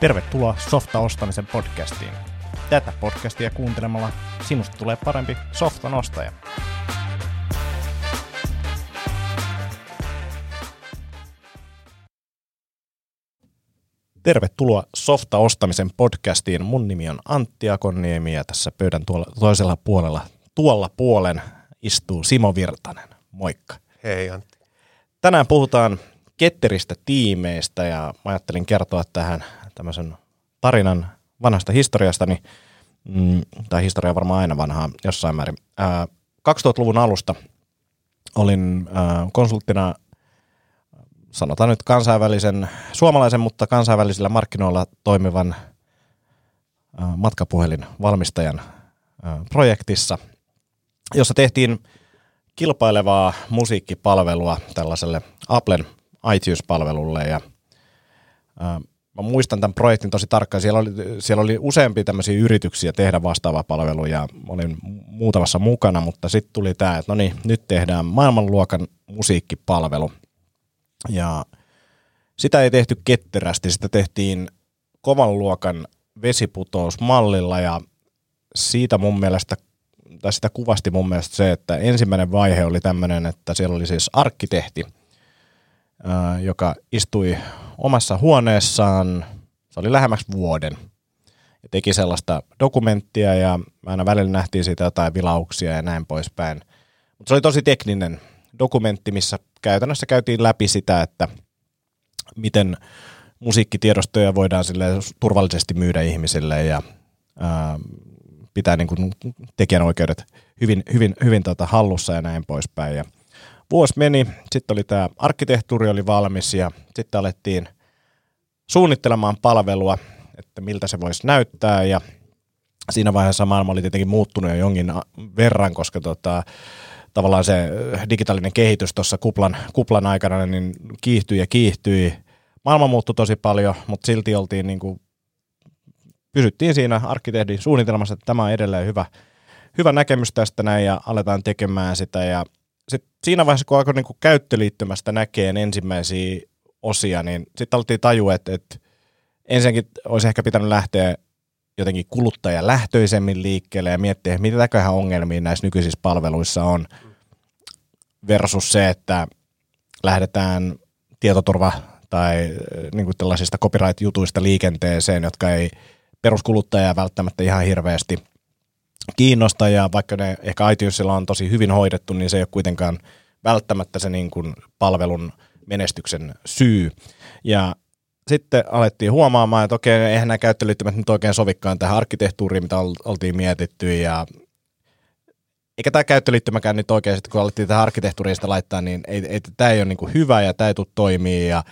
Tervetuloa Softa ostamisen podcastiin. Tätä podcastia kuuntelemalla sinusta tulee parempi softan ostaja. Tervetuloa Softa ostamisen podcastiin. Mun nimi on Antti Akonniemi ja tässä pöydän tuolla, toisella puolella, tuolla puolen istuu Simo Virtanen. Moikka. Hei Antti. Tänään puhutaan ketteristä tiimeistä ja mä ajattelin kertoa tähän tämmöisen tarinan vanhasta historiastani, mm, tai historia varmaan aina vanhaa jossain määrin. Ää, 2000-luvun alusta olin konsulttina, sanotaan nyt kansainvälisen, suomalaisen, mutta kansainvälisillä markkinoilla toimivan matkapuhelin valmistajan projektissa, jossa tehtiin kilpailevaa musiikkipalvelua tällaiselle Applen iTunes-palvelulle ja mä muistan tämän projektin tosi tarkkaan. Siellä oli, siellä oli useampia tämmöisiä yrityksiä tehdä vastaava palvelu ja olin muutamassa mukana, mutta sitten tuli tämä, että no niin, nyt tehdään maailmanluokan musiikkipalvelu. Ja sitä ei tehty ketterästi, sitä tehtiin kovan luokan vesiputousmallilla ja siitä mun mielestä, tai sitä kuvasti mun mielestä se, että ensimmäinen vaihe oli tämmöinen, että siellä oli siis arkkitehti, joka istui omassa huoneessaan, se oli lähemmäksi vuoden, ja teki sellaista dokumenttia ja aina välillä nähtiin siitä jotain vilauksia ja näin poispäin. Mutta se oli tosi tekninen dokumentti, missä käytännössä käytiin läpi sitä, että miten musiikkitiedostoja voidaan turvallisesti myydä ihmisille ja ää, pitää niin kuin tekijänoikeudet hyvin, hyvin, hyvin tota hallussa ja näin poispäin. Ja vuosi meni, sitten oli tämä arkkitehtuuri oli valmis ja sitten alettiin suunnittelemaan palvelua, että miltä se voisi näyttää ja siinä vaiheessa maailma oli tietenkin muuttunut jo jonkin verran, koska tota, tavallaan se digitaalinen kehitys tuossa kuplan, kuplan aikana niin kiihtyi ja kiihtyi. Maailma muuttui tosi paljon, mutta silti oltiin niin kuin, pysyttiin siinä arkkitehdin suunnitelmassa, että tämä on edelleen hyvä, hyvä näkemys tästä näin ja aletaan tekemään sitä ja sit siinä vaiheessa, kun alkoi niinku käyttöliittymästä näkeen ensimmäisiä osia, niin sitten alettiin tajua, että, että ensinnäkin olisi ehkä pitänyt lähteä jotenkin kuluttajalähtöisemmin liikkeelle ja miettiä, mitä täköhän ongelmia näissä nykyisissä palveluissa on, versus se, että lähdetään tietoturva tai niin kuin tällaisista copyright-jutuista liikenteeseen, jotka ei peruskuluttajaa välttämättä ihan hirveästi kiinnosta ja vaikka ne ehkä iTunesilla on tosi hyvin hoidettu, niin se ei ole kuitenkaan välttämättä se niin kuin palvelun menestyksen syy. Ja sitten alettiin huomaamaan, että okei, eihän nämä käyttöliittymät nyt oikein sovikkaan tähän arkkitehtuuriin, mitä oltiin mietitty ja eikä tämä käyttöliittymäkään nyt oikein, sitten kun alettiin tähän arkkitehtuuriin sitä laittaa, niin ei, ei, tämä ei ole niin hyvä ja tämä ei tule toimii ja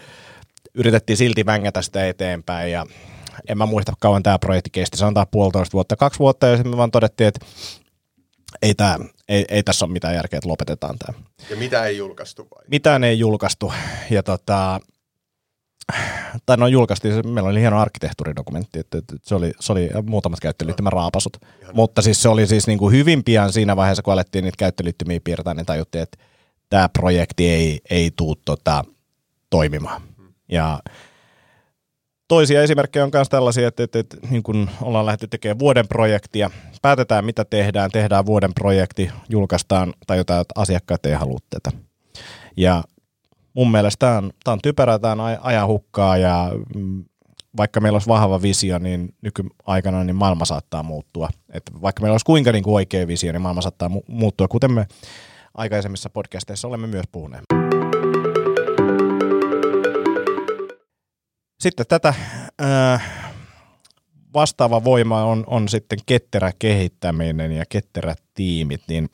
yritettiin silti vängätä sitä eteenpäin ja en mä muista kauan tämä projekti kesti, sanotaan puolitoista vuotta, kaksi vuotta, ja sitten me vaan todettiin, että ei, tää, ei, ei tässä ole mitään järkeä, että lopetetaan tämä. Ja mitä ei julkaistu vai? Mitään ei julkaistu, ja tota, tai no julkaistiin, meillä oli hieno arkkitehtuuridokumentti, että, että se, oli, se oli muutamat käyttöliittymän raapasut, Ihan. mutta siis se oli siis niin kuin hyvin pian siinä vaiheessä, kun alettiin niitä käyttöliittymiä piirtää, niin tajuttiin, että tämä projekti ei, ei tule tota, toimimaan. Hmm. Ja toisia esimerkkejä on myös tällaisia, että, että, että niin kun ollaan lähdetty tekemään vuoden projektia, päätetään mitä tehdään, tehdään vuoden projekti, julkaistaan tai jotain, että asiakkaat ei halua tätä. Ja mun mielestä tämä on, on typerää, tämä on ajan hukkaa ja mm, vaikka meillä olisi vahva visio, niin nykyaikana niin maailma saattaa muuttua. Että vaikka meillä olisi kuinka niin kuin oikea visio, niin maailma saattaa mu- muuttua, kuten me aikaisemmissa podcasteissa olemme myös puhuneet. Sitten tätä äh, vastaava voima on, on sitten ketterä kehittäminen ja ketterät tiimit, niin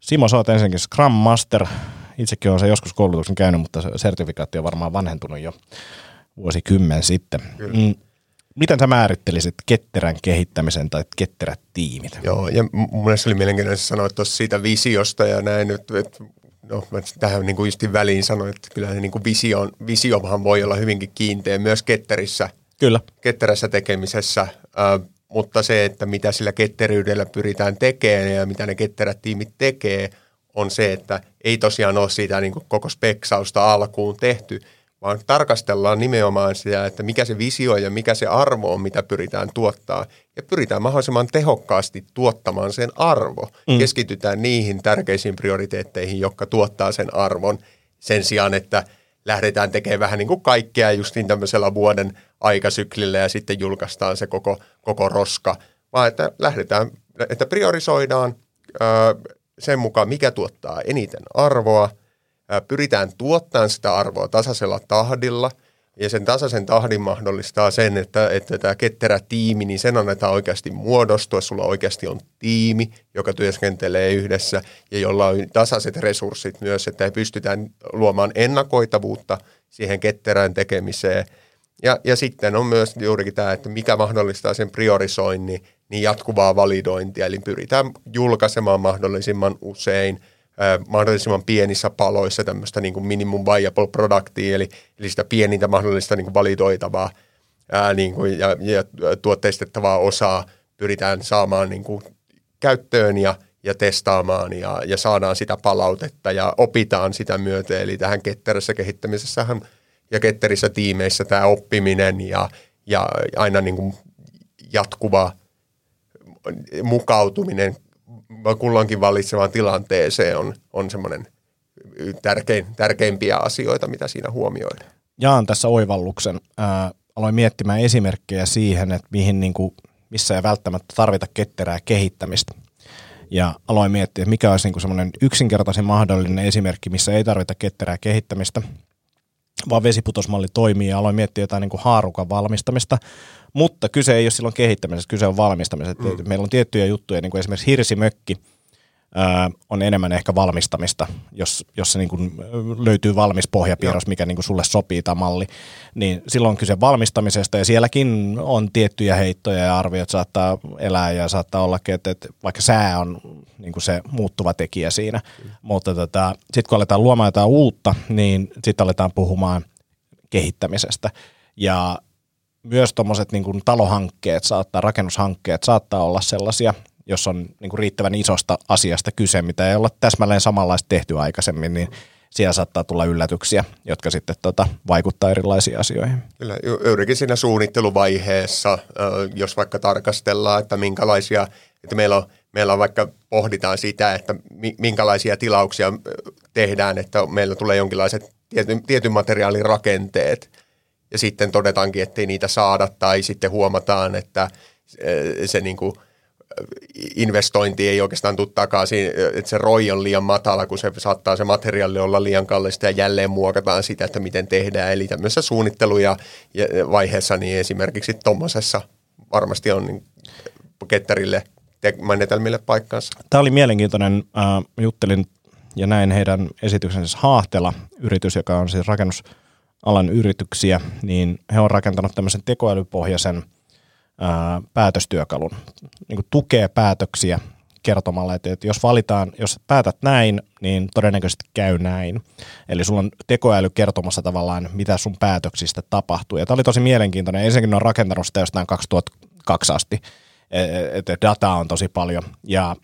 Simo, sä oot ensinnäkin Scrum Master. Itsekin olen se joskus koulutuksen käynyt, mutta sertifikaatti on varmaan vanhentunut jo vuosikymmen sitten. Mm. Miten sä määrittelisit ketterän kehittämisen tai ketterät tiimit? Joo, ja mun mielestä oli mielenkiintoista sanoa tuossa siitä visiosta ja näin, että, että no mä tähän niin kuin justin väliin sanoin, että kyllä niin kuin visio, visiohan voi olla hyvinkin kiinteä myös ketterissä. Kyllä. Ketterässä tekemisessä, äh, mutta se, että mitä sillä ketteryydellä pyritään tekemään ja mitä ne ketterät tiimit tekee, on se, että ei tosiaan ole siitä niin kuin koko speksausta alkuun tehty, vaan tarkastellaan nimenomaan sitä, että mikä se visio ja mikä se arvo on, mitä pyritään tuottaa. Ja pyritään mahdollisimman tehokkaasti tuottamaan sen arvo. Mm. Keskitytään niihin tärkeisiin prioriteetteihin, jotka tuottaa sen arvon sen sijaan, että lähdetään tekemään vähän niin kuin kaikkea just niin tämmöisellä vuoden aikasyklillä ja sitten julkaistaan se koko, koko roska, vaan että lähdetään, että priorisoidaan sen mukaan, mikä tuottaa eniten arvoa, pyritään tuottamaan sitä arvoa tasaisella tahdilla – ja sen tasaisen tahdin mahdollistaa sen, että, että tämä ketterä tiimi, niin sen annetaan oikeasti muodostua. Sulla oikeasti on tiimi, joka työskentelee yhdessä ja jolla on tasaiset resurssit myös, että pystytään luomaan ennakoitavuutta siihen ketterään tekemiseen. Ja, ja sitten on myös juurikin tämä, että mikä mahdollistaa sen priorisoinnin, niin jatkuvaa validointia, eli pyritään julkaisemaan mahdollisimman usein – mahdollisimman pienissä paloissa tämmöistä niin kuin minimum viable productia, eli, eli sitä pienintä mahdollista niin kuin validoitavaa ää, niin kuin, ja, ja tuotteistettavaa osaa pyritään saamaan niin kuin käyttöön ja, ja testaamaan ja, ja saadaan sitä palautetta ja opitaan sitä myötä. Eli tähän ketterässä kehittämisessähän ja ketterissä tiimeissä tämä oppiminen ja, ja aina niin kuin jatkuva mukautuminen kulloinkin vallitsevaan tilanteeseen on, on semmoinen tärkein, tärkeimpiä asioita, mitä siinä huomioidaan. Jaan tässä oivalluksen. Ää, aloin miettimään esimerkkejä siihen, että mihin niin kuin, missä ei välttämättä tarvita ketterää kehittämistä. Ja aloin miettiä, että mikä olisi niin semmoinen yksinkertaisin mahdollinen esimerkki, missä ei tarvita ketterää kehittämistä, vaan vesiputosmalli toimii ja aloin miettiä jotain niin kuin haarukan valmistamista, mutta kyse ei ole silloin kehittämisestä, kyse on valmistamisesta. Mm. Meillä on tiettyjä juttuja, niin kuin esimerkiksi hirsimökki, on enemmän ehkä valmistamista, jos, jos se niin kuin löytyy valmis pohjapiirros, mikä niin kuin sulle sopii tämä malli, niin silloin on kyse valmistamisesta ja sielläkin on tiettyjä heittoja ja arviot saattaa elää ja saattaa olla, että, että vaikka sää on niin kuin se muuttuva tekijä siinä, mm. mutta tota, sitten kun aletaan luomaan jotain uutta, niin sitten aletaan puhumaan kehittämisestä ja myös tuommoiset niin talohankkeet saattaa, rakennushankkeet saattaa olla sellaisia, jos on niin kuin riittävän isosta asiasta kyse, mitä ei olla täsmälleen samanlaista tehty aikaisemmin, niin siellä saattaa tulla yllätyksiä, jotka sitten tota, vaikuttaa erilaisiin asioihin. Kyllä, juurikin siinä suunnitteluvaiheessa, jos vaikka tarkastellaan, että minkälaisia, että meillä on, meillä on vaikka pohditaan sitä, että minkälaisia tilauksia tehdään, että meillä tulee jonkinlaiset tietyn, tietyn materiaalin rakenteet, ja sitten todetaankin, ettei niitä saada, tai sitten huomataan, että se niin kuin – investointi ei oikeastaan tule takaisin, että se ROI on liian matala, kun se saattaa se materiaali olla liian kallista ja jälleen muokataan sitä, että miten tehdään. Eli tämmöisessä suunnittelu- ja vaiheessa niin esimerkiksi tuommoisessa varmasti on niin ketterille menetelmille paikkansa. Tämä oli mielenkiintoinen. Äh, juttelin ja näin heidän esityksensä Haahtela, yritys, joka on siis rakennusalan yrityksiä, niin he on rakentanut tämmöisen tekoälypohjaisen – ää, päätöstyökalun, niin kuin tukee päätöksiä kertomalla, että, että jos valitaan, jos päätät näin, niin todennäköisesti käy näin. Eli sulla on tekoäly kertomassa tavallaan, mitä sun päätöksistä tapahtuu. Ja tämä oli tosi mielenkiintoinen. Ensinnäkin on rakentanut sitä jostain 2002 asti, e, e, että dataa on tosi paljon. Ja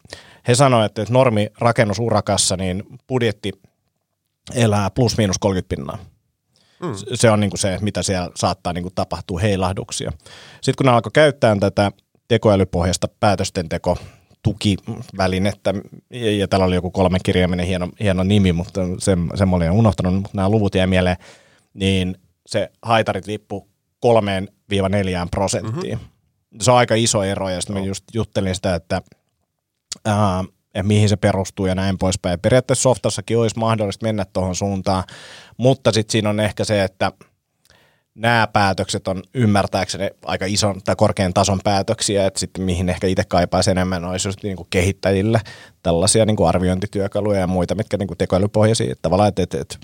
he sanoivat, että normi rakennusurakassa, niin budjetti elää plus miinus 30 pinnaa. Mm. Se on niin kuin se, mitä siellä saattaa niin kuin tapahtua heilahduksia. Sitten kun ne alkoi käyttää tätä tekoälypohjasta päätöstenteko tukivälinettä, ja, ja täällä oli joku kolme kirjaiminen hieno, hieno nimi, mutta sen, sen mä olin unohtanut, mutta nämä luvut jäi mieleen, niin se haitarit lippu kolmeen viiva neljään prosenttiin. Mm-hmm. Se on aika iso ero, ja sitten mä just juttelin sitä, että ää, ja mihin se perustuu ja näin poispäin. Periaatteessa softassakin olisi mahdollista mennä tuohon suuntaan, mutta sitten siinä on ehkä se, että nämä päätökset on ymmärtääkseni aika ison tai korkean tason päätöksiä, että sitten mihin ehkä itse kaipaisi enemmän olisi just niin kuin kehittäjille tällaisia niin kuin arviointityökaluja ja muita, mitkä niin kuin tekoälypohjaisia. Että tavallaan, että, että, että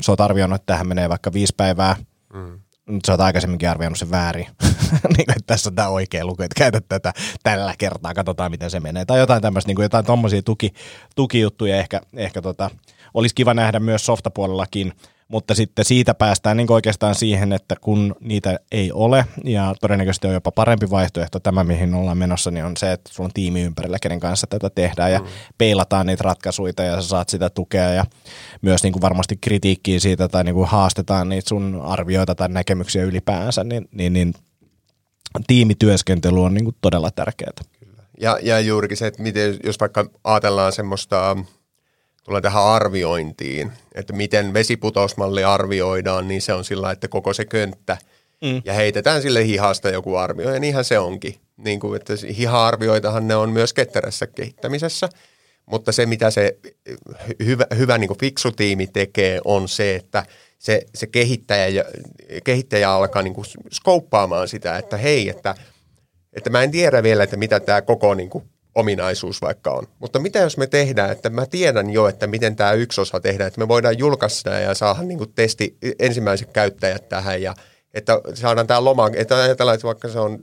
sä oot arvioinut, että tähän menee vaikka viisi päivää, mm nyt sä oot aikaisemminkin arvioinut sen väärin. niin, että tässä on tämä oikea luku, että käytä tätä tällä kertaa, katsotaan miten se menee. Tai jotain tämmöistä, niin kuin jotain tommosia tuki, tukijuttuja ehkä, ehkä tota, olisi kiva nähdä myös softapuolellakin, mutta sitten siitä päästään niin oikeastaan siihen, että kun niitä ei ole, ja todennäköisesti on jopa parempi vaihtoehto tämä, mihin ollaan menossa, niin on se, että sulla on tiimi ympärillä, kenen kanssa tätä tehdään, ja mm. peilataan niitä ratkaisuja, ja sä saat sitä tukea, ja myös niin kuin varmasti kritiikkiä siitä, tai niin kuin haastetaan niitä sun arvioita tai näkemyksiä ylipäänsä, niin, niin, niin tiimityöskentely on niin kuin todella tärkeää. Ja, ja juurikin se, että miten, jos vaikka ajatellaan semmoista, tulee tähän arviointiin, että miten vesiputousmalli arvioidaan, niin se on sillä, että koko se könttä mm. ja heitetään sille hihasta joku arvio, ja niinhän se onkin. Niin kuin, että hiha-arvioitahan ne on myös ketterässä kehittämisessä, mutta se, mitä se hyvä, hyvä niin kuin fiksu tiimi tekee, on se, että se, se kehittäjä, kehittäjä alkaa niin kuin skouppaamaan sitä, että hei, että – että mä en tiedä vielä, että mitä tämä koko niin kuin, ominaisuus vaikka on. Mutta mitä jos me tehdään, että mä tiedän jo, että miten tämä yksi osa tehdään, että me voidaan julkaista ja saada niin kuin testi ensimmäiset käyttäjät tähän ja että saadaan tämä loma, että ajatellaan, että vaikka se on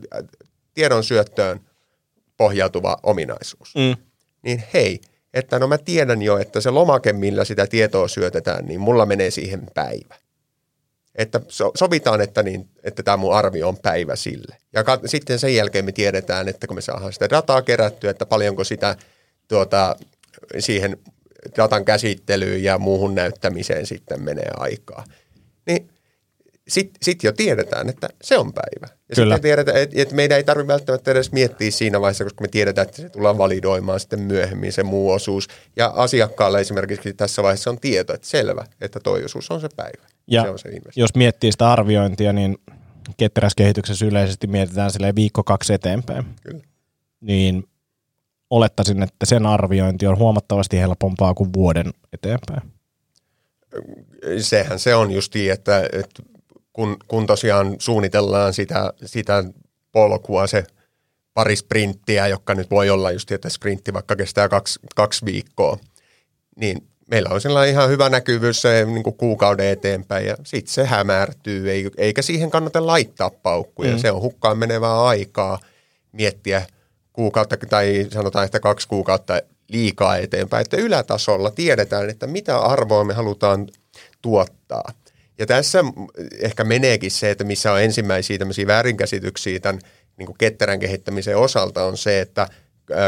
tiedon syöttöön pohjautuva ominaisuus, mm. niin hei, että no mä tiedän jo, että se lomake, millä sitä tietoa syötetään, niin mulla menee siihen päivä että so, sovitaan, että, niin, että tämä mun arvio on päivä sille. Ja ka- sitten sen jälkeen me tiedetään, että kun me saadaan sitä dataa kerättyä, että paljonko sitä tuota, siihen datan käsittelyyn ja muuhun näyttämiseen sitten menee aikaa. Niin sitten sit jo tiedetään, että se on päivä. Ja Kyllä. sitten tiedetään, että, että meidän ei tarvitse välttämättä edes miettiä siinä vaiheessa, koska me tiedetään, että se tullaan validoimaan sitten myöhemmin se muu osuus. Ja asiakkaalle esimerkiksi tässä vaiheessa on tieto, että selvä, että toi osuus on se päivä. Ja se on se jos miettii sitä arviointia, niin ketteräskehityksessä yleisesti mietitään sille viikko kaksi eteenpäin. Kyllä. Niin olettaisin, että sen arviointi on huomattavasti helpompaa kuin vuoden eteenpäin. Sehän se on justi, että, että kun, kun tosiaan suunnitellaan sitä, sitä polkua, se pari sprinttiä, joka nyt voi olla just, että sprintti vaikka kestää kaksi, kaksi viikkoa, niin meillä on sellainen ihan hyvä näkyvyys se niin kuin kuukauden eteenpäin ja sitten se hämärtyy, eikä siihen kannata laittaa paukkuja. Mm. Se on hukkaan menevää aikaa miettiä kuukautta tai sanotaan, että kaksi kuukautta liikaa eteenpäin, että ylätasolla tiedetään, että mitä arvoa me halutaan tuottaa. Ja tässä ehkä meneekin se, että missä on ensimmäisiä tämmöisiä väärinkäsityksiä tämän niin kuin ketterän kehittämisen osalta on se, että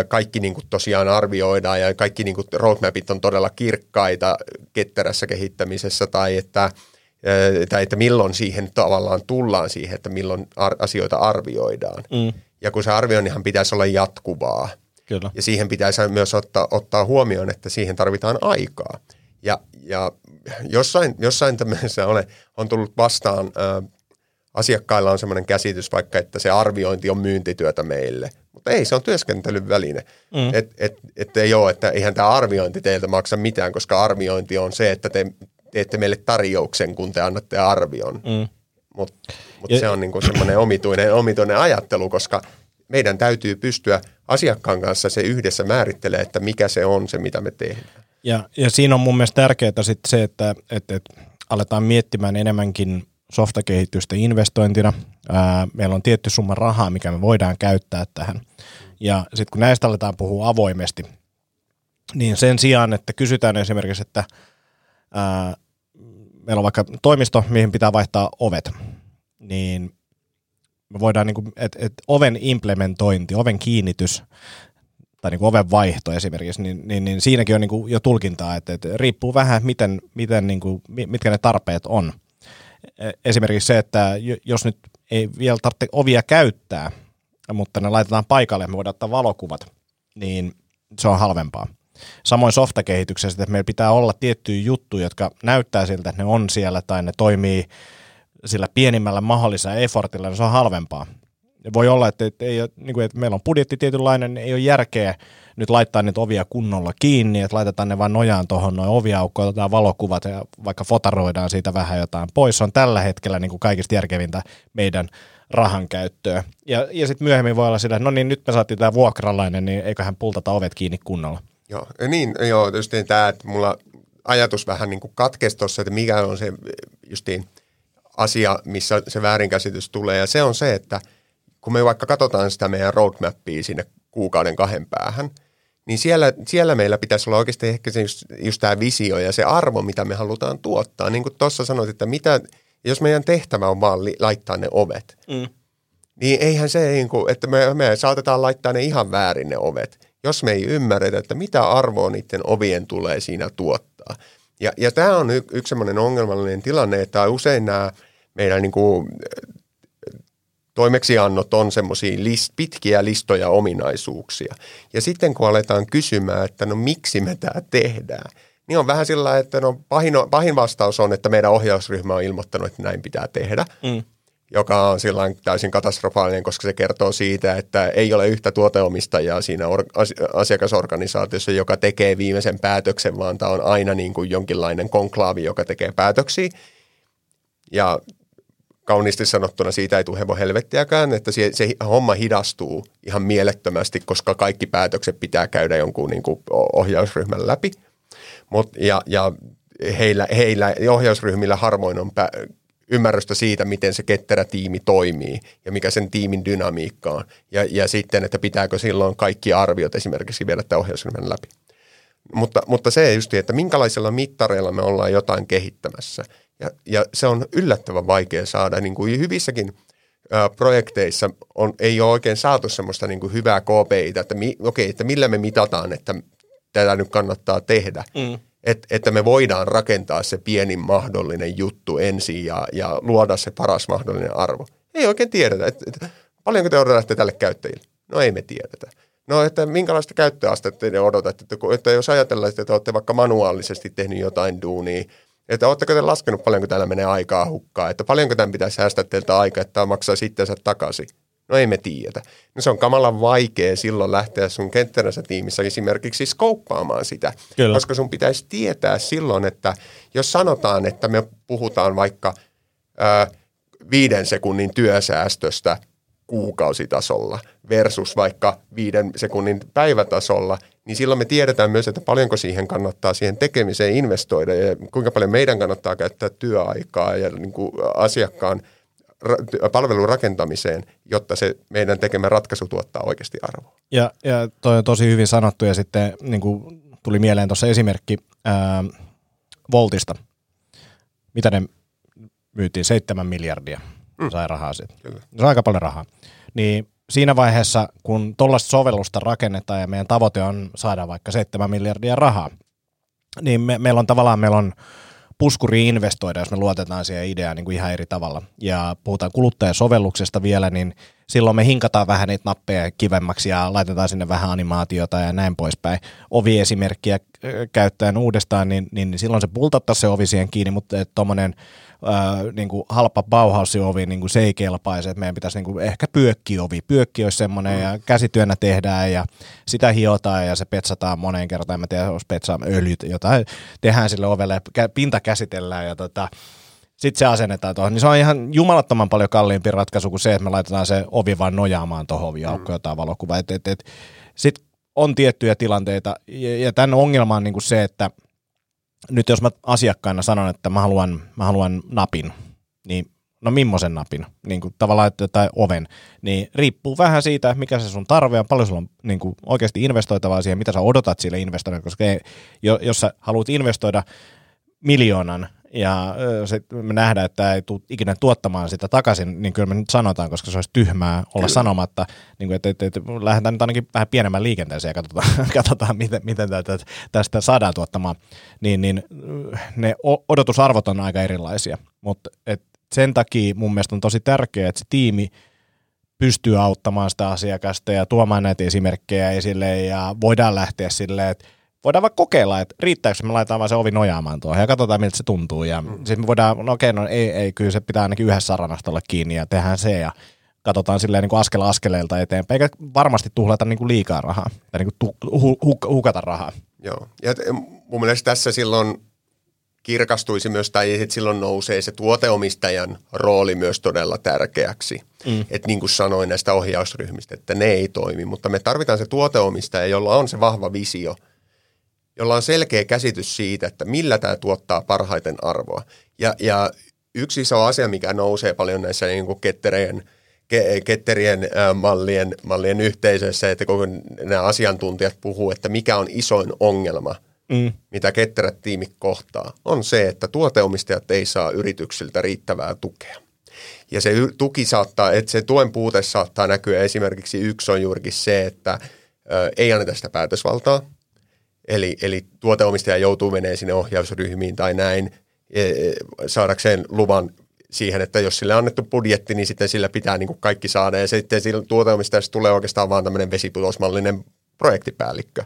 kaikki niin kuin tosiaan arvioidaan ja kaikki niin kuin roadmapit on todella kirkkaita ketterässä kehittämisessä tai että, tai että milloin siihen tavallaan tullaan siihen, että milloin asioita arvioidaan. Mm. Ja kun se arvioinnihan pitäisi olla jatkuvaa. Kyllä. Ja siihen pitäisi myös ottaa, ottaa huomioon, että siihen tarvitaan aikaa. Ja, ja jossain, jossain tämmöisessä ole, on tullut vastaan, ä, asiakkailla on semmoinen käsitys vaikka, että se arviointi on myyntityötä meille. Mutta ei, se on työskentelyn väline. Mm. Että et, et ei ole, että eihän tämä arviointi teiltä maksa mitään, koska arviointi on se, että te teette meille tarjouksen, kun te annatte arvion. Mm. Mutta mut se on niinku semmoinen omituinen, omituinen ajattelu, koska meidän täytyy pystyä asiakkaan kanssa se yhdessä määrittelee, että mikä se on se, mitä me tehdään. Ja, ja siinä on mun mielestä tärkeää sitten se, että, että, että aletaan miettimään enemmänkin softakehitystä investointina. Ää, meillä on tietty summa rahaa, mikä me voidaan käyttää tähän. Ja sitten kun näistä aletaan puhua avoimesti, niin sen sijaan, että kysytään esimerkiksi, että ää, meillä on vaikka toimisto, mihin pitää vaihtaa ovet, niin me voidaan, niin kuin, että et oven implementointi, oven kiinnitys tai niin kuin oven vaihto esimerkiksi, niin, niin, niin siinäkin on niin kuin jo tulkintaa, että, että riippuu vähän, miten, miten niin kuin, mitkä ne tarpeet on. E, esimerkiksi se, että jos nyt ei vielä tarvitse ovia käyttää, mutta ne laitetaan paikalle, me voidaan ottaa valokuvat, niin se on halvempaa. Samoin softakehityksessä, että meillä pitää olla tiettyjä juttuja, jotka näyttää siltä, että ne on siellä tai ne toimii sillä pienimmällä mahdollisella effortilla, niin se on halvempaa. Voi olla, että, että, ei, niin kuin, että meillä on budjetti tietynlainen, niin ei ole järkeä nyt laittaa niitä ovia kunnolla kiinni, että laitetaan ne vain nojaan tuohon noin oviaukkoon, otetaan valokuvat ja vaikka fotaroidaan siitä vähän jotain pois. Se on tällä hetkellä niin kuin kaikista järkevintä meidän rahan käyttöä. Ja, ja sitten myöhemmin voi olla sillä, että no niin, nyt me saatiin tämä vuokralainen, niin eiköhän pultata ovet kiinni kunnolla. Joo, niin, joo, justiin tämä, että mulla ajatus vähän niin kuin katkesi tuossa, että mikä on se justiin asia, missä se väärinkäsitys tulee, ja se on se, että kun me vaikka katsotaan sitä meidän roadmappia sinne kuukauden kahden päähän, niin siellä, siellä meillä pitäisi olla oikeasti ehkä se just, just tämä visio ja se arvo, mitä me halutaan tuottaa. Niin kuin tuossa sanoit, että mitä, jos meidän tehtävä on vaan li, laittaa ne ovet, mm. niin eihän se, niin kuin, että me, me saatetaan laittaa ne ihan väärin ne ovet, jos me ei ymmärretä, että mitä arvoa niiden ovien tulee siinä tuottaa. Ja, ja tämä on y, yksi sellainen ongelmallinen tilanne, että usein nämä meidän niin kuin, toimeksiannot on semmoisia list, pitkiä listoja ominaisuuksia. Ja sitten kun aletaan kysymään, että no miksi me tämä tehdään, niin on vähän sillä että no pahin, pahin vastaus on, että meidän ohjausryhmä on ilmoittanut, että näin pitää tehdä. Mm. joka on sillä täysin katastrofaalinen, koska se kertoo siitä, että ei ole yhtä tuoteomistajaa siinä or, asiakasorganisaatiossa, joka tekee viimeisen päätöksen, vaan tämä on aina niin kuin jonkinlainen konklaavi, joka tekee päätöksiä. Ja kauniisti sanottuna siitä ei tule hevon helvettiäkään, että se, se homma hidastuu ihan mielettömästi, koska kaikki päätökset pitää käydä jonkun niin kuin ohjausryhmän läpi. Mut, ja, ja heillä, heillä ohjausryhmillä harvoin on pä- ymmärrystä siitä, miten se ketterä tiimi toimii ja mikä sen tiimin dynamiikka on. Ja, ja sitten, että pitääkö silloin kaikki arviot esimerkiksi viedä tämän ohjausryhmän läpi. Mutta, mutta se just, että minkälaisilla mittareilla me ollaan jotain kehittämässä – ja, ja se on yllättävän vaikea saada. Niin kuin hyvissäkin ä, projekteissa on, ei ole oikein saatu semmoista niin kuin hyvää KPItä, että, mi, okay, että millä me mitataan, että tätä nyt kannattaa tehdä. Mm. Et, että me voidaan rakentaa se pienin mahdollinen juttu ensin ja, ja luoda se paras mahdollinen arvo. Ei oikein tiedetä, että, että paljonko te odotatte tälle käyttäjille. No ei me tiedetä. No, että minkälaista käyttöastetta te odotatte, että, että jos ajatellaan, että te olette vaikka manuaalisesti tehnyt jotain duunia, että oletteko te laskenut paljonko täällä menee aikaa hukkaa, että paljonko tämän pitäisi säästää teiltä aikaa, että tämä maksaa sittensä takaisin. No ei me tiedetä. No se on kamalan vaikea silloin lähteä sun kenttärässä tiimissä esimerkiksi skouppaamaan sitä. Kyllä. Koska sun pitäisi tietää silloin, että jos sanotaan, että me puhutaan vaikka ää, viiden sekunnin työsäästöstä kuukausitasolla versus vaikka viiden sekunnin päivätasolla, niin silloin me tiedetään myös, että paljonko siihen kannattaa siihen tekemiseen investoida ja kuinka paljon meidän kannattaa käyttää työaikaa ja niin kuin asiakkaan palvelun rakentamiseen, jotta se meidän tekemä ratkaisu tuottaa oikeasti arvoa. Ja, ja toi on tosi hyvin sanottu ja sitten niin kuin tuli mieleen tuossa esimerkki ää, Voltista. Mitä ne myytiin? 7 miljardia mm. sai rahaa siitä. Kyllä. Se on aika paljon rahaa. Niin siinä vaiheessa, kun tuollaista sovellusta rakennetaan ja meidän tavoite on saada vaikka 7 miljardia rahaa, niin me, meillä on tavallaan meillä on puskuri investoida, jos me luotetaan siihen ideaan niin kuin ihan eri tavalla. Ja puhutaan kuluttajasovelluksesta vielä, niin silloin me hinkataan vähän niitä nappeja kivemmaksi ja laitetaan sinne vähän animaatiota ja näin poispäin. Oviesimerkkiä käyttäen uudestaan, niin, niin silloin se pultattaa se ovi siihen kiinni, mutta tuommoinen niin kuin halpa Bauhausin-ovi, niin kuin se ei kelpaisi, että meidän pitäisi niin kuin ehkä pyökkiovi. Pyökki olisi semmoinen mm. ja käsityönä tehdään ja sitä hiotaan ja se petsataan moneen kertaan. Mä tiedän, jos petsaa öljyt, jotain tehdään sille ovelle, pinta käsitellään ja tota, sitten se asennetaan tuohon, niin se on ihan jumalattoman paljon kalliimpi ratkaisu kuin se, että me laitetaan se ovi vaan nojaamaan tuohon oviaukkoon mm. jotain valokuvaa. Et, et, et, Sitten on tiettyjä tilanteita, ja, ja tämän ongelma on niin kuin se, että nyt jos mä asiakkaana sanon, että mä haluan, mä haluan napin, niin no millaisen napin, niin kuin tavallaan tai oven, niin riippuu vähän siitä, mikä se sun tarve on, paljon sulla on niin kuin oikeasti investoitavaa siihen, mitä sä odotat sille investoida, koska ei, jos sä haluat investoida miljoonan ja se, me nähdään, että tämä ei tule ikinä tuottamaan sitä takaisin, niin kyllä me nyt sanotaan, koska se olisi tyhmää olla kyllä. sanomatta, niin kuin, että, että, että lähdetään nyt ainakin vähän pienemmän liikenteeseen ja katsotaan, katsotaan miten, miten tätä, tästä saadaan tuottamaan, niin, niin ne odotusarvot on aika erilaisia, mutta et sen takia mun mielestä on tosi tärkeää, että se tiimi pystyy auttamaan sitä asiakasta ja tuomaan näitä esimerkkejä esille ja voidaan lähteä silleen, että voidaan vaikka kokeilla, että riittääkö me laitetaan vaan se ovi nojaamaan tuohon ja katsotaan miltä se tuntuu. Ja mm. sitten me voidaan, no okei, no ei, ei, kyllä se pitää ainakin yhdessä saranasta olla kiinni ja tehdään se ja katsotaan silleen niin kuin askel askeleelta eteenpäin, eikä varmasti tuhlata niin kuin liikaa rahaa tai niin kuin tu, hu, hu, hukata rahaa. Joo, ja mun mielestä tässä silloin kirkastuisi myös, tai että silloin nousee se tuoteomistajan rooli myös todella tärkeäksi. Mm. Että niin kuin sanoin näistä ohjausryhmistä, että ne ei toimi, mutta me tarvitaan se tuoteomistaja, jolla on se vahva visio – jolla on selkeä käsitys siitä, että millä tämä tuottaa parhaiten arvoa. Ja, ja yksi iso asia, mikä nousee paljon näissä niin kuin kettereen, ketterien mallien, mallien yhteisössä, että kun nämä asiantuntijat puhuu, että mikä on isoin ongelma, mm. mitä ketterät tiimit kohtaa, on se, että tuoteomistajat ei saa yrityksiltä riittävää tukea. Ja se tuki saattaa, että se tuen puute saattaa näkyä esimerkiksi yksi on juurikin se, että ei anneta sitä päätösvaltaa. Eli, eli tuoteomistaja joutuu menemään sinne ohjausryhmiin tai näin e, e, saadakseen luvan siihen, että jos sille on annettu budjetti, niin sitten sillä pitää niin kuin kaikki saada. Ja sitten sillä tuoteomistajasta tulee oikeastaan vaan tämmöinen vesiputosmallinen projektipäällikkö.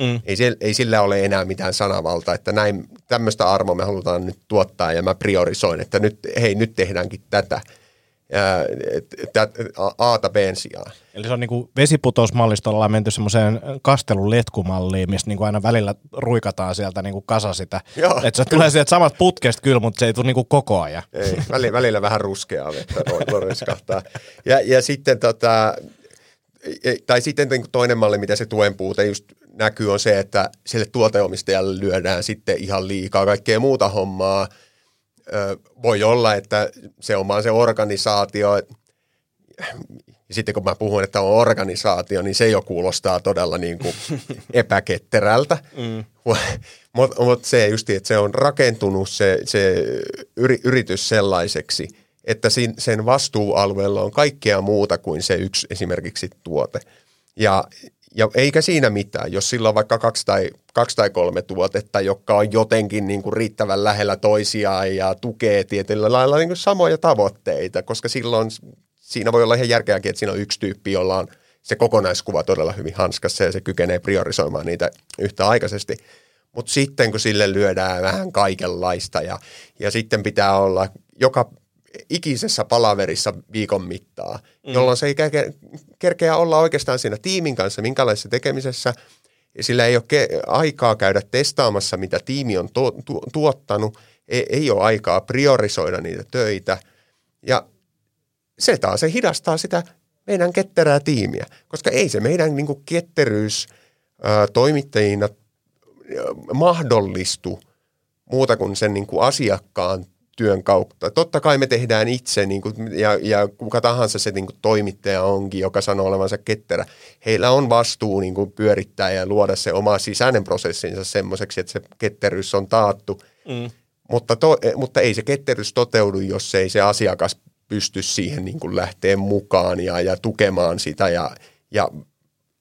Mm. Ei, se, ei sillä ole enää mitään sanavalta, että näin tämmöistä armoa me halutaan nyt tuottaa ja mä priorisoin, että nyt, hei, nyt tehdäänkin tätä – A-ta B sijaan. Eli se on niin vesiputosmallista ollaan menty semmoiseen kastelun letkumalliin, missä niin kuin aina välillä ruikataan sieltä niin kuin kasa sitä. Että se tulee sieltä samasta putkesta kyllä, mutta se ei tule niin kuin koko ajan. Ei, välillä, välillä vähän ruskeaa vettä riskahtaa. Ja, ja sitten tota, tai sitten niin toinen malli, mitä se tuen puute just näkyy, on se, että sille tuoteomistajalle lyödään sitten ihan liikaa kaikkea muuta hommaa – voi olla, että se on vaan se organisaatio. Ja sitten kun mä puhun, että on organisaatio, niin se jo kuulostaa todella niin kuin epäketterältä. Mm. Mutta mut se just, että se on rakentunut se, se yritys sellaiseksi, että sen vastuualueella on kaikkea muuta kuin se yksi esimerkiksi tuote. Ja, ja eikä siinä mitään, jos sillä on vaikka kaksi tai, kaksi tai kolme tuotetta, jotka on jotenkin niin kuin riittävän lähellä toisiaan ja tukee tietyllä lailla niin kuin samoja tavoitteita, koska silloin siinä voi olla ihan järkeäkin, että siinä on yksi tyyppi, jolla on se kokonaiskuva todella hyvin hanskassa ja se kykenee priorisoimaan niitä yhtä aikaisesti. Mutta sitten kun sille lyödään vähän kaikenlaista ja, ja sitten pitää olla joka ikisessä palaverissa viikon mittaa, mm. jolloin se ei kerkeä olla oikeastaan siinä tiimin kanssa minkälaisessa tekemisessä. Sillä ei ole ke- aikaa käydä testaamassa, mitä tiimi on tu- tu- tuottanut. Ei, ei ole aikaa priorisoida niitä töitä. Ja se taas se hidastaa sitä meidän ketterää tiimiä, koska ei se meidän niin kuin ketteryys ää, toimittajina mahdollistu muuta kuin sen niin kuin asiakkaan työn kautta. Totta kai me tehdään itse, niin kuin, ja, ja kuka tahansa se niin kuin toimittaja onkin, joka sanoo olevansa ketterä. Heillä on vastuu niin kuin pyörittää ja luoda se oma sisäinen prosessinsa semmoiseksi, että se ketteryys on taattu. Mm. Mutta, to, mutta ei se ketteryys toteudu, jos ei se asiakas pysty siihen niin kuin lähteä mukaan ja, ja tukemaan sitä ja, ja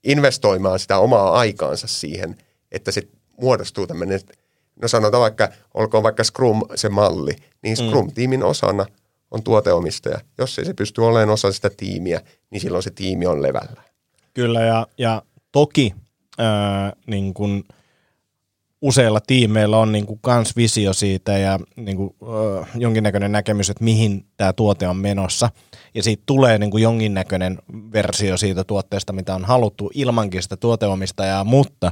investoimaan sitä omaa aikaansa siihen, että se muodostuu tämmöinen – no sanotaan vaikka, olkoon vaikka Scrum se malli, niin mm. Scrum-tiimin osana on tuoteomistaja. Jos ei se pysty olemaan osa sitä tiimiä, niin silloin se tiimi on levällä. Kyllä, ja, ja toki ää, niin kun useilla tiimeillä on niin kans visio siitä ja niin kun, ää, jonkinnäköinen näkemys, että mihin tämä tuote on menossa. Ja siitä tulee niin jonkinnäköinen versio siitä tuotteesta, mitä on haluttu ilmankin sitä tuoteomistajaa, mutta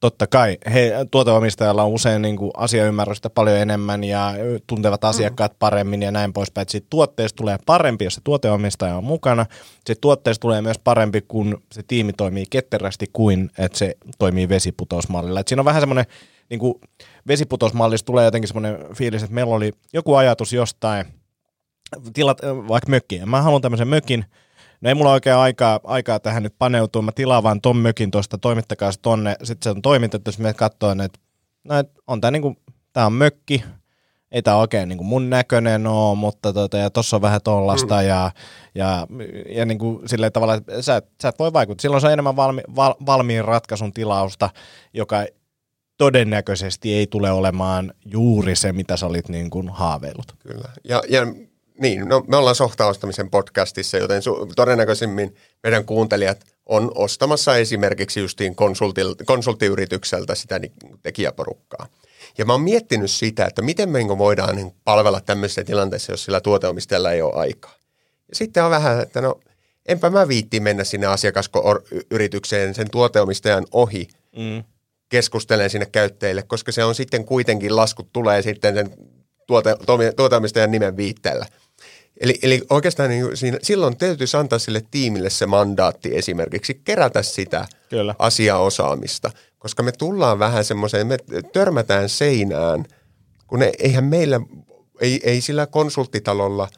totta kai he, tuoteomistajalla on usein niin kuin asiaymmärrystä paljon enemmän ja tuntevat asiakkaat paremmin ja näin poispäin. Sitten tuotteesta tulee parempi, jos se tuoteomistaja on mukana. Sitten tuotteesta tulee myös parempi, kun se tiimi toimii ketterästi kuin että se toimii vesiputousmallilla. Et siinä on vähän semmoinen, niin kuin vesiputosmallissa tulee jotenkin semmoinen fiilis, että meillä oli joku ajatus jostain, tilat vaikka mökkiin. Mä haluan tämmöisen mökin, No ei mulla oikein aikaa, aikaa tähän nyt paneutua. Mä tilaan vaan ton mökin tuosta, toimittakaa se tonne. Sitten se on toimitettu, jos me katsoin, että no, et on tää niinku, tää on mökki, ei tämä oikein niin kuin mun näköinen ole, mutta tota, ja tossa on vähän tollasta mm. ja, ja, ja niin kuin sillä tavalla, että sä, sä et voi vaikuttaa. Silloin se on enemmän valmi, val, valmiin ratkaisun tilausta, joka todennäköisesti ei tule olemaan juuri se, mitä sä olit niin kuin haaveillut. Kyllä. Ja, ja niin, no me ollaan softaostamisen podcastissa, joten su- todennäköisimmin meidän kuuntelijat on ostamassa esimerkiksi justiin konsulti- konsulttiyritykseltä sitä tekijäporukkaa. Ja mä oon miettinyt sitä, että miten me niinku voidaan niin palvella tämmöisessä tilanteessa, jos sillä tuoteomistajalla ei ole aikaa. Ja sitten on vähän, että no enpä mä viitti mennä sinne asiakasyritykseen sen tuoteomistajan ohi mm. keskustelen sinne käyttäjille, koska se on sitten kuitenkin laskut tulee sitten sen tuote, tuoteomistajan nimen viitteellä. Eli, eli oikeastaan niin siinä, silloin täytyisi antaa sille tiimille se mandaatti esimerkiksi kerätä sitä Kyllä. asiaosaamista, koska me tullaan vähän semmoiseen, me törmätään seinään, kun ne, eihän meillä, ei, ei sillä konsulttitalolla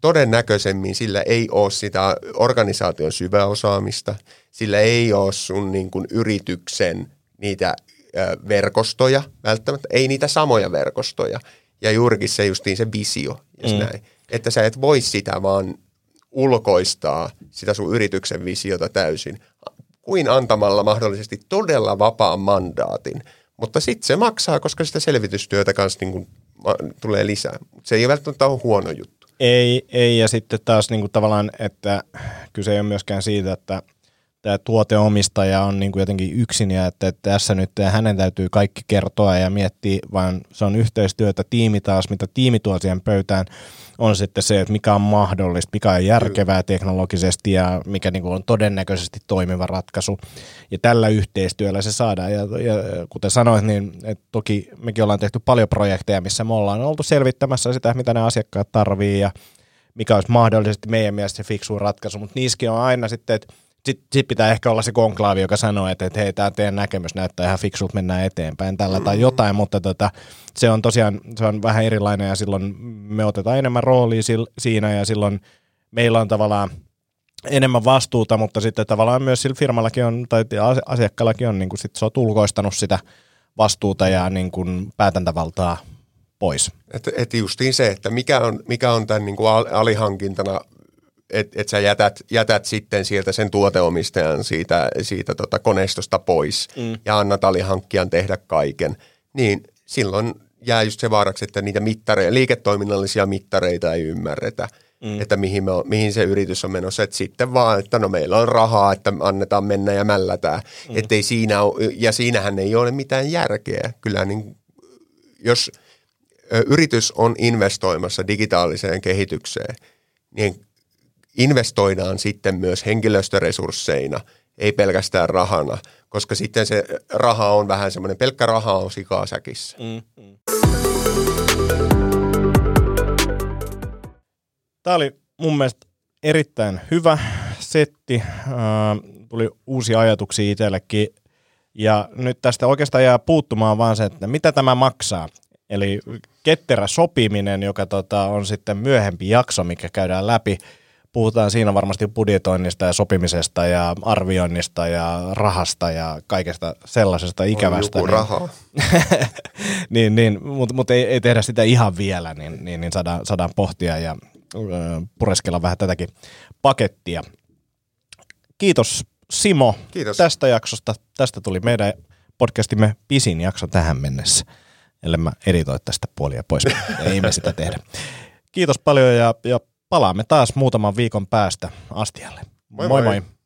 todennäköisemmin sillä ei ole sitä organisaation syväosaamista, sillä ei ole sun niin kuin yrityksen niitä verkostoja välttämättä, ei niitä samoja verkostoja. Ja juurikin se justiin se visio, jos mm. näin. Että sä et voi sitä vaan ulkoistaa sitä sun yrityksen visiota täysin, kuin antamalla mahdollisesti todella vapaan mandaatin. Mutta sitten se maksaa, koska sitä selvitystyötä kanssa niin kuin tulee lisää. Se ei välttämättä ole huono juttu. Ei, ei ja sitten taas niin kuin tavallaan, että kyse ei ole myöskään siitä, että tämä tuoteomistaja on niin kuin jotenkin yksin ja että, että tässä nyt hänen täytyy kaikki kertoa ja miettiä, vaan se on yhteistyötä, tiimi taas, mitä tiimi tuo siihen pöytään, on sitten se, että mikä on mahdollista, mikä on järkevää teknologisesti ja mikä niin kuin on todennäköisesti toimiva ratkaisu. Ja tällä yhteistyöllä se saadaan. Ja, ja kuten sanoit, niin että toki mekin ollaan tehty paljon projekteja, missä me ollaan oltu selvittämässä sitä, mitä ne asiakkaat tarvii ja mikä olisi mahdollisesti meidän mielestä se fiksu ratkaisu, mutta niissäkin on aina sitten, että sitten sit pitää ehkä olla se konklaavi, joka sanoo, että, että hei, tämä teidän näkemys näyttää ihan fiksulta, mennään eteenpäin tällä tai jotain, mutta tota, se on tosiaan se on vähän erilainen ja silloin me otetaan enemmän roolia siinä ja silloin meillä on tavallaan enemmän vastuuta, mutta sitten tavallaan myös sillä firmallakin on, tai asiakkaallakin on, niin kuin sit se on ulkoistanut sitä vastuuta ja niin kuin päätäntävaltaa pois. Että et justiin se, että mikä on, mikä on tämän niin kuin alihankintana että et sä jätät, jätät sitten sieltä sen tuoteomistajan siitä, siitä tota koneistosta pois mm. ja annat alihankkijan tehdä kaiken, niin silloin jää just se vaaraksi, että niitä mittareita, liiketoiminnallisia mittareita ei ymmärretä, mm. että mihin, me, mihin se yritys on menossa. Että sitten vaan, että no meillä on rahaa, että annetaan mennä ja mällätään. Mm. Ettei siinä ole, ja siinähän ei ole mitään järkeä. Kyllä niin, jos yritys on investoimassa digitaaliseen kehitykseen, niin investoidaan sitten myös henkilöstöresursseina, ei pelkästään rahana, koska sitten se raha on vähän semmoinen, pelkkä raha on sikaa säkissä. Mm, mm. Tämä oli mun mielestä erittäin hyvä setti. Äh, tuli uusia ajatuksia itsellekin. Ja nyt tästä oikeastaan jää puuttumaan vaan se, että mitä tämä maksaa. Eli ketterä sopiminen, joka tota, on sitten myöhempi jakso, mikä käydään läpi – puhutaan siinä varmasti budjetoinnista ja sopimisesta ja arvioinnista ja rahasta ja kaikesta sellaisesta ikävästä. On niin, rahaa. niin, niin, mutta mut ei, ei, tehdä sitä ihan vielä, niin, niin, niin saadaan, saadaan pohtia ja ö, pureskella vähän tätäkin pakettia. Kiitos Simo Kiitos. tästä jaksosta. Tästä tuli meidän podcastimme pisin jakso tähän mennessä. Ellei mä editoi tästä puolia pois. ei me sitä tehdä. Kiitos paljon ja, ja palaamme taas muutaman viikon päästä astialle. Moi moi! moi. moi.